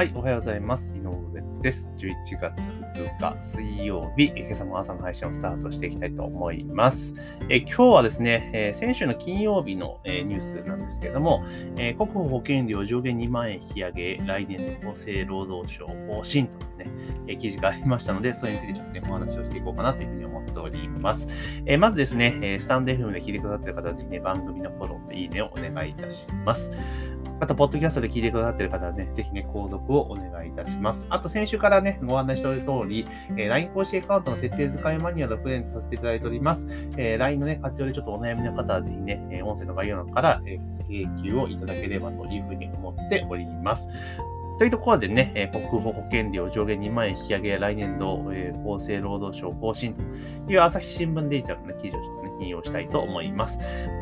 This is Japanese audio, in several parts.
はい、おはようございます。井上です。11月2日水曜日、今朝も朝の配信をスタートしていきたいと思います。え今日はですね、え先週の金曜日の、えニュースなんですけれども、え国保保険料上限2万円引き上げ、来年度厚生労働省方針というね、え記事がありましたので、それについてちょっとね、お話をしていこうかなというふうに思っております。えまずですね、えスタンデー FM で聞いてくださっている方は、ぜひね、番組のフォローといいねをお願いいたします。あと、ポッドキャストで聞いてくださっている方はね、ぜひね、購読をお願いいたします。あと、先週からね、ご案内しておる通り、えー、LINE 公式アカウントの設定使いマニュアルをプレゼントさせていただいております。えー、LINE のね、活用でちょっとお悩みの方は、ぜひね、え音声の概要欄から、えー、請求をいただければというふうに思っております。というところでね、え、国保保険料上限2万円引き上げ、来年度、えー、厚生労働省方針という朝日新聞デジタルの記事をちょっとね、引用したいと思います。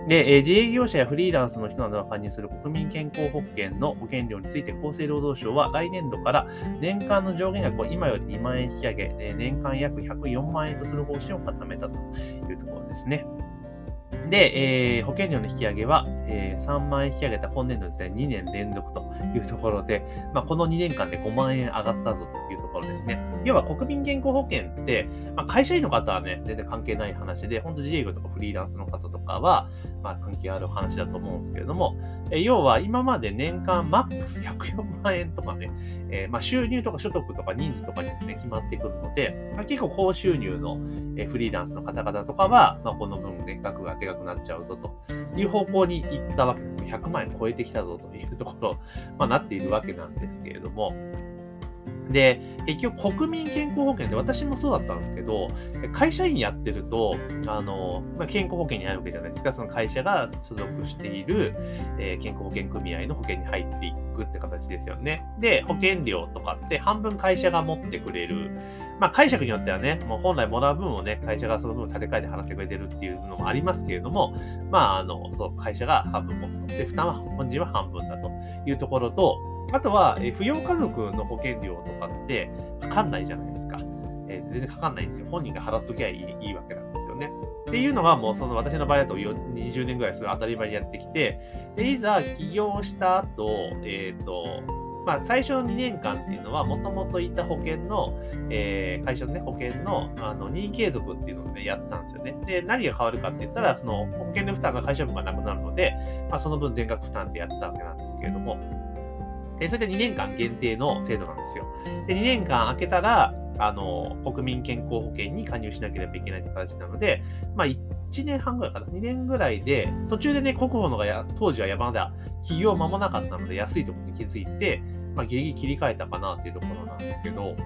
で、え、自営業者やフリーランスの人などが加入する国民健康保険の保険料について厚生労働省は来年度から年間の上限額を今より2万円引き上げ、え年間約104万円とする方針を固めたというところですね。で、えー、保険料の引き上げは、えー、3万円引き上げた今年度ですね、2年連続というところで、まあ、この2年間で5万円上がったぞというところですね。要は国民健康保険って、まあ、会社員の方はね、全然関係ない話で、本当自営業とかフリーランスの方とかは、まあ、関係ある話だと思うんですけれども、え要は今まで年間マックス104万円とかね、えー、まあ、収入とか所得とか人数とかに、ね、決まってくるので、まあ、結構高収入の、えフリーランスの方々とかは、まあ、この分、ね、額がでかくなっちゃうぞという方向に行ったわけです。100万円超えてきたぞというところ、まあ、なっているわけなんですけれども、で、結局国民健康保険で私もそうだったんですけど、会社員やってると、あの、まあ、健康保険に入るわけじゃないですか。その会社が所属している、えー、健康保険組合の保険に入っていくって形ですよね。で、保険料とかって半分会社が持ってくれる。まあ、解釈によってはね、もう本来もらう分をね、会社がその分立て替えて払ってくれてるっていうのもありますけれども、まあ、あの、そう、会社が半分持つと。で、負担は本人は半分だというところと、あとは、え扶養家族の保険料とかってかかんないじゃないですか。えー、全然かかんないんですよ。本人が払っときゃいいいいわけなんですよね。っていうのがもうその私の場合だと20年ぐらいそれ当たり前にやってきて、で、いざ起業した後、えっ、ー、と、まあ、最初の2年間っていうのは、もともといた保険の、えー、会社のね、保険のあの任意継続っていうのをね、やったんですよね。で、何が変わるかって言ったら、その保険の負担が会社分がなくなるので、まあ、その分全額負担でやってたわけなんですけれども、で、それで2年間限定の制度なんですよ。で、2年間空けたら、あの、国民健康保険に加入しなければいけないって形なので、まあ、1年半ぐらいかな、2年ぐらいで、途中でね、国保のがや、当時は山田、企業間もなかったので安いところに気づいて、まあ、ギリギリ切り替えたかなっていうところなんですけど、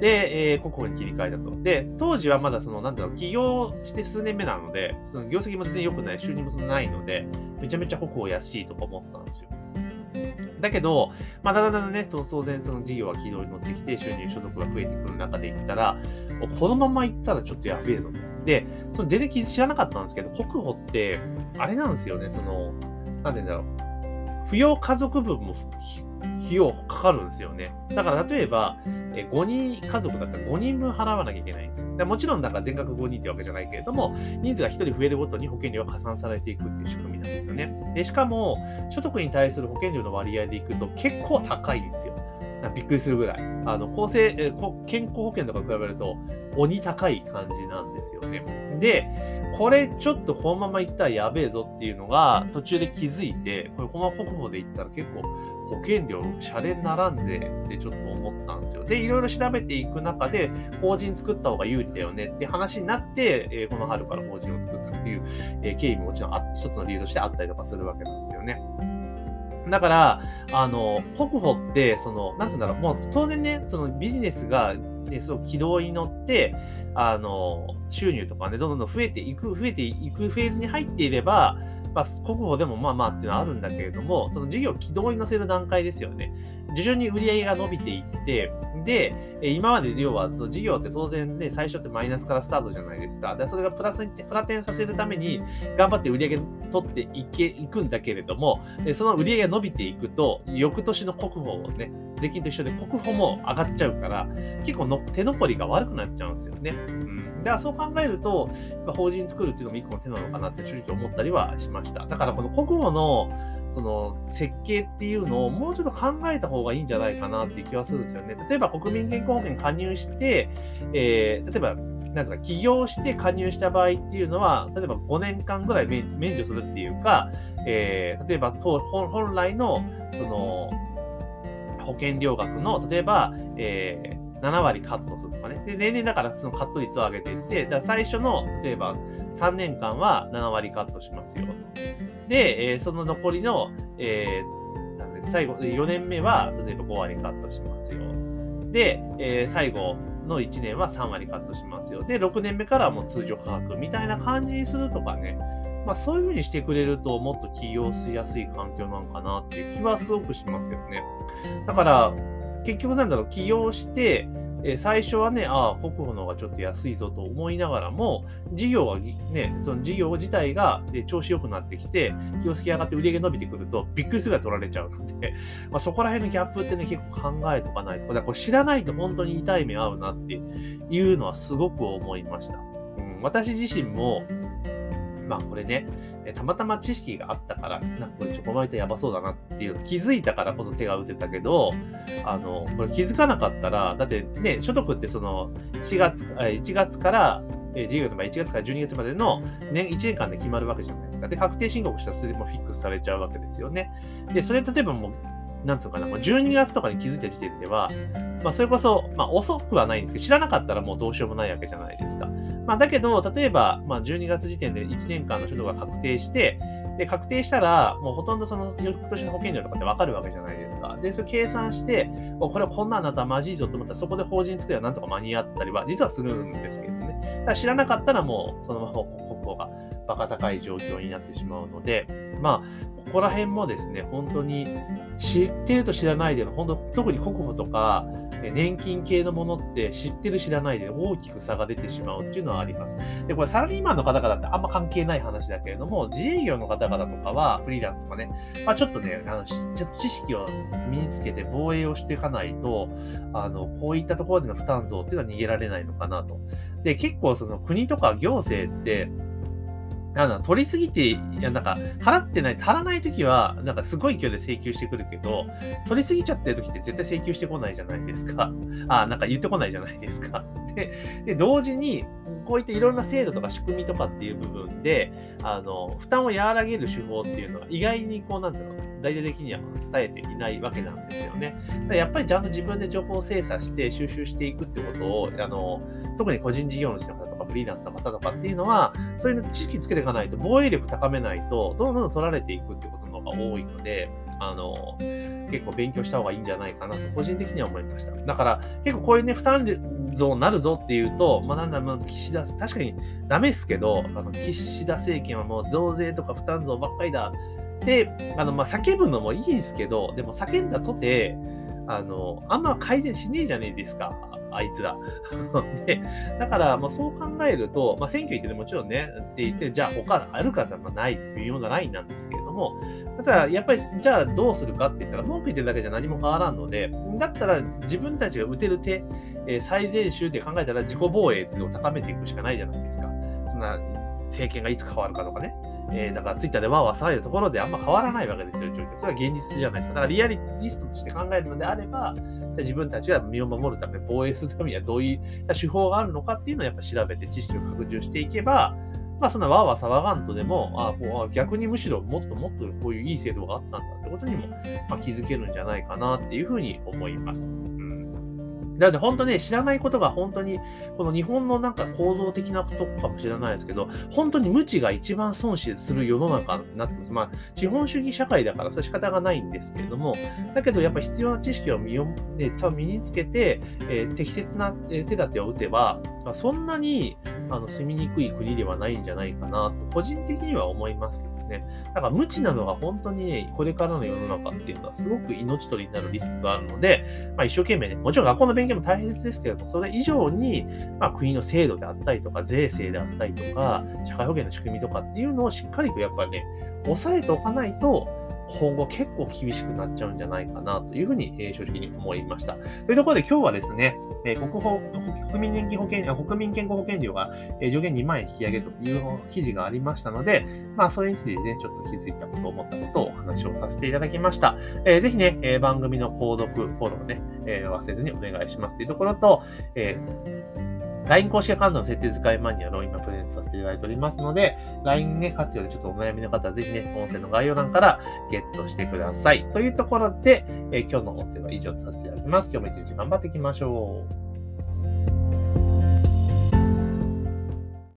で、えー、国保に切り替えたと。で、当時はまだその、なんだろう、起業して数年目なので、その業績も全然良くない、収入もそんなないので、めちゃめちゃ国保安いとか思ってたんですよ。だけど、まあ、だんだんね、その当然その事業は軌道に乗ってきて、収入所得が増えてくる中でいったら、このままいったらちょっとやべえぞ。で、その全然知らなかったんですけど、国保って、あれなんですよね、その、なんて言うんだろう。扶養家族分も費用かかるんですよね。だから例えば、え5人家族だったら5人分払わなきゃいけないんですよ。でもちろんだから全額5人ってわけじゃないけれども、人数が1人増えるごとに保険料が加算されていくっていう仕組みなんですよね。で、しかも、所得に対する保険料の割合でいくと結構高いんですよ。びっくりするぐらい。あの、厚生、健康保険とか比べると鬼高い感じなんですよね。で、これちょっとこのままいったらやべえぞっていうのが途中で気づいて、これこのまま国保でいったら結構保険料、シャレにならんぜってちょっと思ったんですよ。で、いろいろ調べていく中で、法人作った方が有利だよねって話になって、え、この春から法人を作ったという、え、経緯ももちろんあ一つの理由としてあったりとかするわけなんですよね。だから、あの、国保って、その、なんて言うんだろう、もう当然ね、そのビジネスが、ね、すごく軌道に乗って、あの、収入とかね、どんどん増えていく、増えていくフェーズに入っていれば、まあ、国保でもまあまあっていうのはあるんだけれども、その事業軌道に乗せる段階ですよね。徐々に売り上げが伸びていって、で、今まで要は、事業って当然ね、最初ってマイナスからスタートじゃないですか。でそれがプラスに、プラテンさせるために、頑張って売り上げ取っていけ、いくんだけれども、その売り上げが伸びていくと、翌年の国保をね、税金と一緒で国保も上がっちゃうから、結構の手残りが悪くなっちゃうんですよね。うんだからそう考えると、法人作るっていうのも一個の手なのかなって正直思ったりはしました。だからこの国語のその設計っていうのをもうちょっと考えた方がいいんじゃないかなっていう気はするんですよね。例えば国民健康保険加入して、えー、例えばなんですか、起業して加入した場合っていうのは、例えば5年間ぐらい免除するっていうか、えー、例えば本来のその保険料額の、例えば、えー、7割カットするとかね。で、年々だからそのカット率を上げていって、だ最初の、例えば3年間は7割カットしますよ。で、えー、その残りの、えー、なんで最後、4年目は、例えば5割カットしますよ。で、えー、最後の1年は3割カットしますよ。で、6年目からはもう通常価格みたいな感じにするとかね。まあそういうふうにしてくれるともっと起業しやすい環境なんかなっていう気はすごくしますよね。だから、結局なんだろう、起業して、え最初はね、ああ、国保の方がちょっと安いぞと思いながらも、事業はね、その事業自体が調子良くなってきて、業績上がって売り上げ伸びてくると、びっくりするぐらい取られちゃうので、まあ、そこら辺のギャップってね、結構考えとかないと。だからこれ知らないと本当に痛い目合うなっていうのはすごく思いました。うん、私自身も、まあこれね、たまたま知識があったから、なんかこれチョコマイトやばそうだなっていうの気づいたからこそ手が打てたけど、あの、これ気づかなかったら、だってね、所得ってその4月、1月から、え事業の場合1月から12月までの年、1年間で決まるわけじゃないですか。で、確定申告したらそれでもフィックスされちゃうわけですよね。で、それ例えばもうなんつうのかな、もう12月とかに気づいた時点では、まあ、それこそ、まあ、遅くはないんですけど、知らなかったらもうどうしようもないわけじゃないですか。まあ、だけど、例えば、まあ、12月時点で1年間の所得が確定して、で、確定したら、もうほとんどその翌年の保険料とかってわかるわけじゃないですか。で、それ計算して、これはこんなんなったらまじいぞと思ったら、そこで法人作りはなんとか間に合ったりは、実はするんですけどね。だから知らなかったらもう、そのまま国庫がバカ高い状況になってしまうので、まあ、ここら辺もですね、本当に知ってると知らないでの、本当、特に国保とか、年金系のものって知ってる知らないで大きく差が出てしまうっていうのはあります。で、これサラリーマンの方々ってあんま関係ない話だけれども、自営業の方々とかは、フリーランスとかね、まあちょっとね、あの、ちょっと知識を身につけて防衛をしていかないと、あの、こういったところでの負担増っていうのは逃げられないのかなと。で、結構その国とか行政って、なんだ、取りすぎて、いや、なんか、払ってない、足らないときは、なんかすごい勢いで請求してくるけど、取りすぎちゃってるときって絶対請求してこないじゃないですか。あ、なんか言ってこないじゃないですか。で、で同時に、こういったいろんな制度とか仕組みとかっていう部分で、あの、負担を和らげる手法っていうのは、意外にこう、なんていうの、大々的には伝えていないわけなんですよね。やっぱりちゃんと自分で情報を精査して収集していくってことを、あの、特に個人事業主の方フリーランスの方とかっていうのは、そういうの知識つけていかないと、防衛力高めないと、どんどん取られていくってことの方が多いので、あの、結構勉強した方がいいんじゃないかなと、個人的には思いました。だから、結構こういうね、負担増になるぞっていうと、まあ、なんだろう、岸田、確かにダメですけど、あの岸田政権はもう増税とか負担増ばっかりだ。で、あの、まあ、叫ぶのもいいですけど、でも叫んだとて、あの、あんま改善しねえじゃねえですか。あいつら。で、だから、まあ、そう考えると、まあ、選挙行ってもちろんね、って言って、じゃあ他あるかじゃない微妙なラインなんですけれども、ただ、やっぱり、じゃあどうするかって言ったら、文句言ってるだけじゃ何も変わらんので、だったら自分たちが打てる手、えー、最善手で考えたら自己防衛っていうのを高めていくしかないじゃないですか。そんな、政権がいつ変わるかとかね。えー、だからツイッターでわーわー騒いだところであんま変わらないわけですよ、状況。それは現実じゃないですか。だからリアリティストとして考えるのであれば、じゃあ自分たちが身を守るため、防衛するためにはどういった手法があるのかっていうのをやっぱ調べて知識を拡充していけば、まあそんなわーわー騒がんとでも、あもう逆にむしろもっともっとこういういい制度があったんだってことにも、まあ、気づけるんじゃないかなっていうふうに思います。だって本当ね、知らないことが本当に、この日本のなんか構造的なことかもしれないですけど、本当に無知が一番損失する世の中になってます。まあ、資本主義社会だからそれ仕方がないんですけれども、だけどやっぱ必要な知識を身を、ね、身につけて、えー、適切な手立てを打てばま、そんなにあの住みにくい国ではないんじゃないかなと、個人的には思いますけどね。だから無知なのが本当にね、これからの世の中っていうのはすごく命取りになるリスクがあるので、まあ、一生懸命ね、もちろん学校の勉強も大切ですけれども、それ以上に、まあ、国の制度であったりとか、税制であったりとか、社会保険の仕組みとかっていうのをしっかりとやっぱりね、抑えておかないと、今後結構厳しくなっちゃうんじゃないかなというふうに、えー、正直に思いました。というところで今日はですね、えー、国保国民年金保険国民健康保険料が、えー、上限2万円引き上げという記事がありましたので、まあ、それについてね、ちょっと気づいたこと、思ったことをお話をさせていただきました。えー、ぜひね、えー、番組の購読、フォローね、えー、忘れずにお願いしますというところと、えー LINE 公式アカウントの設定使いマニュアルを今プレゼントさせていただいておりますので、LINE ね、活用でちょっとお悩みの方はぜひね、音声の概要欄からゲットしてください。というところで、え、今日の音声は以上とさせていただきます。今日も一日頑張っていきましょう。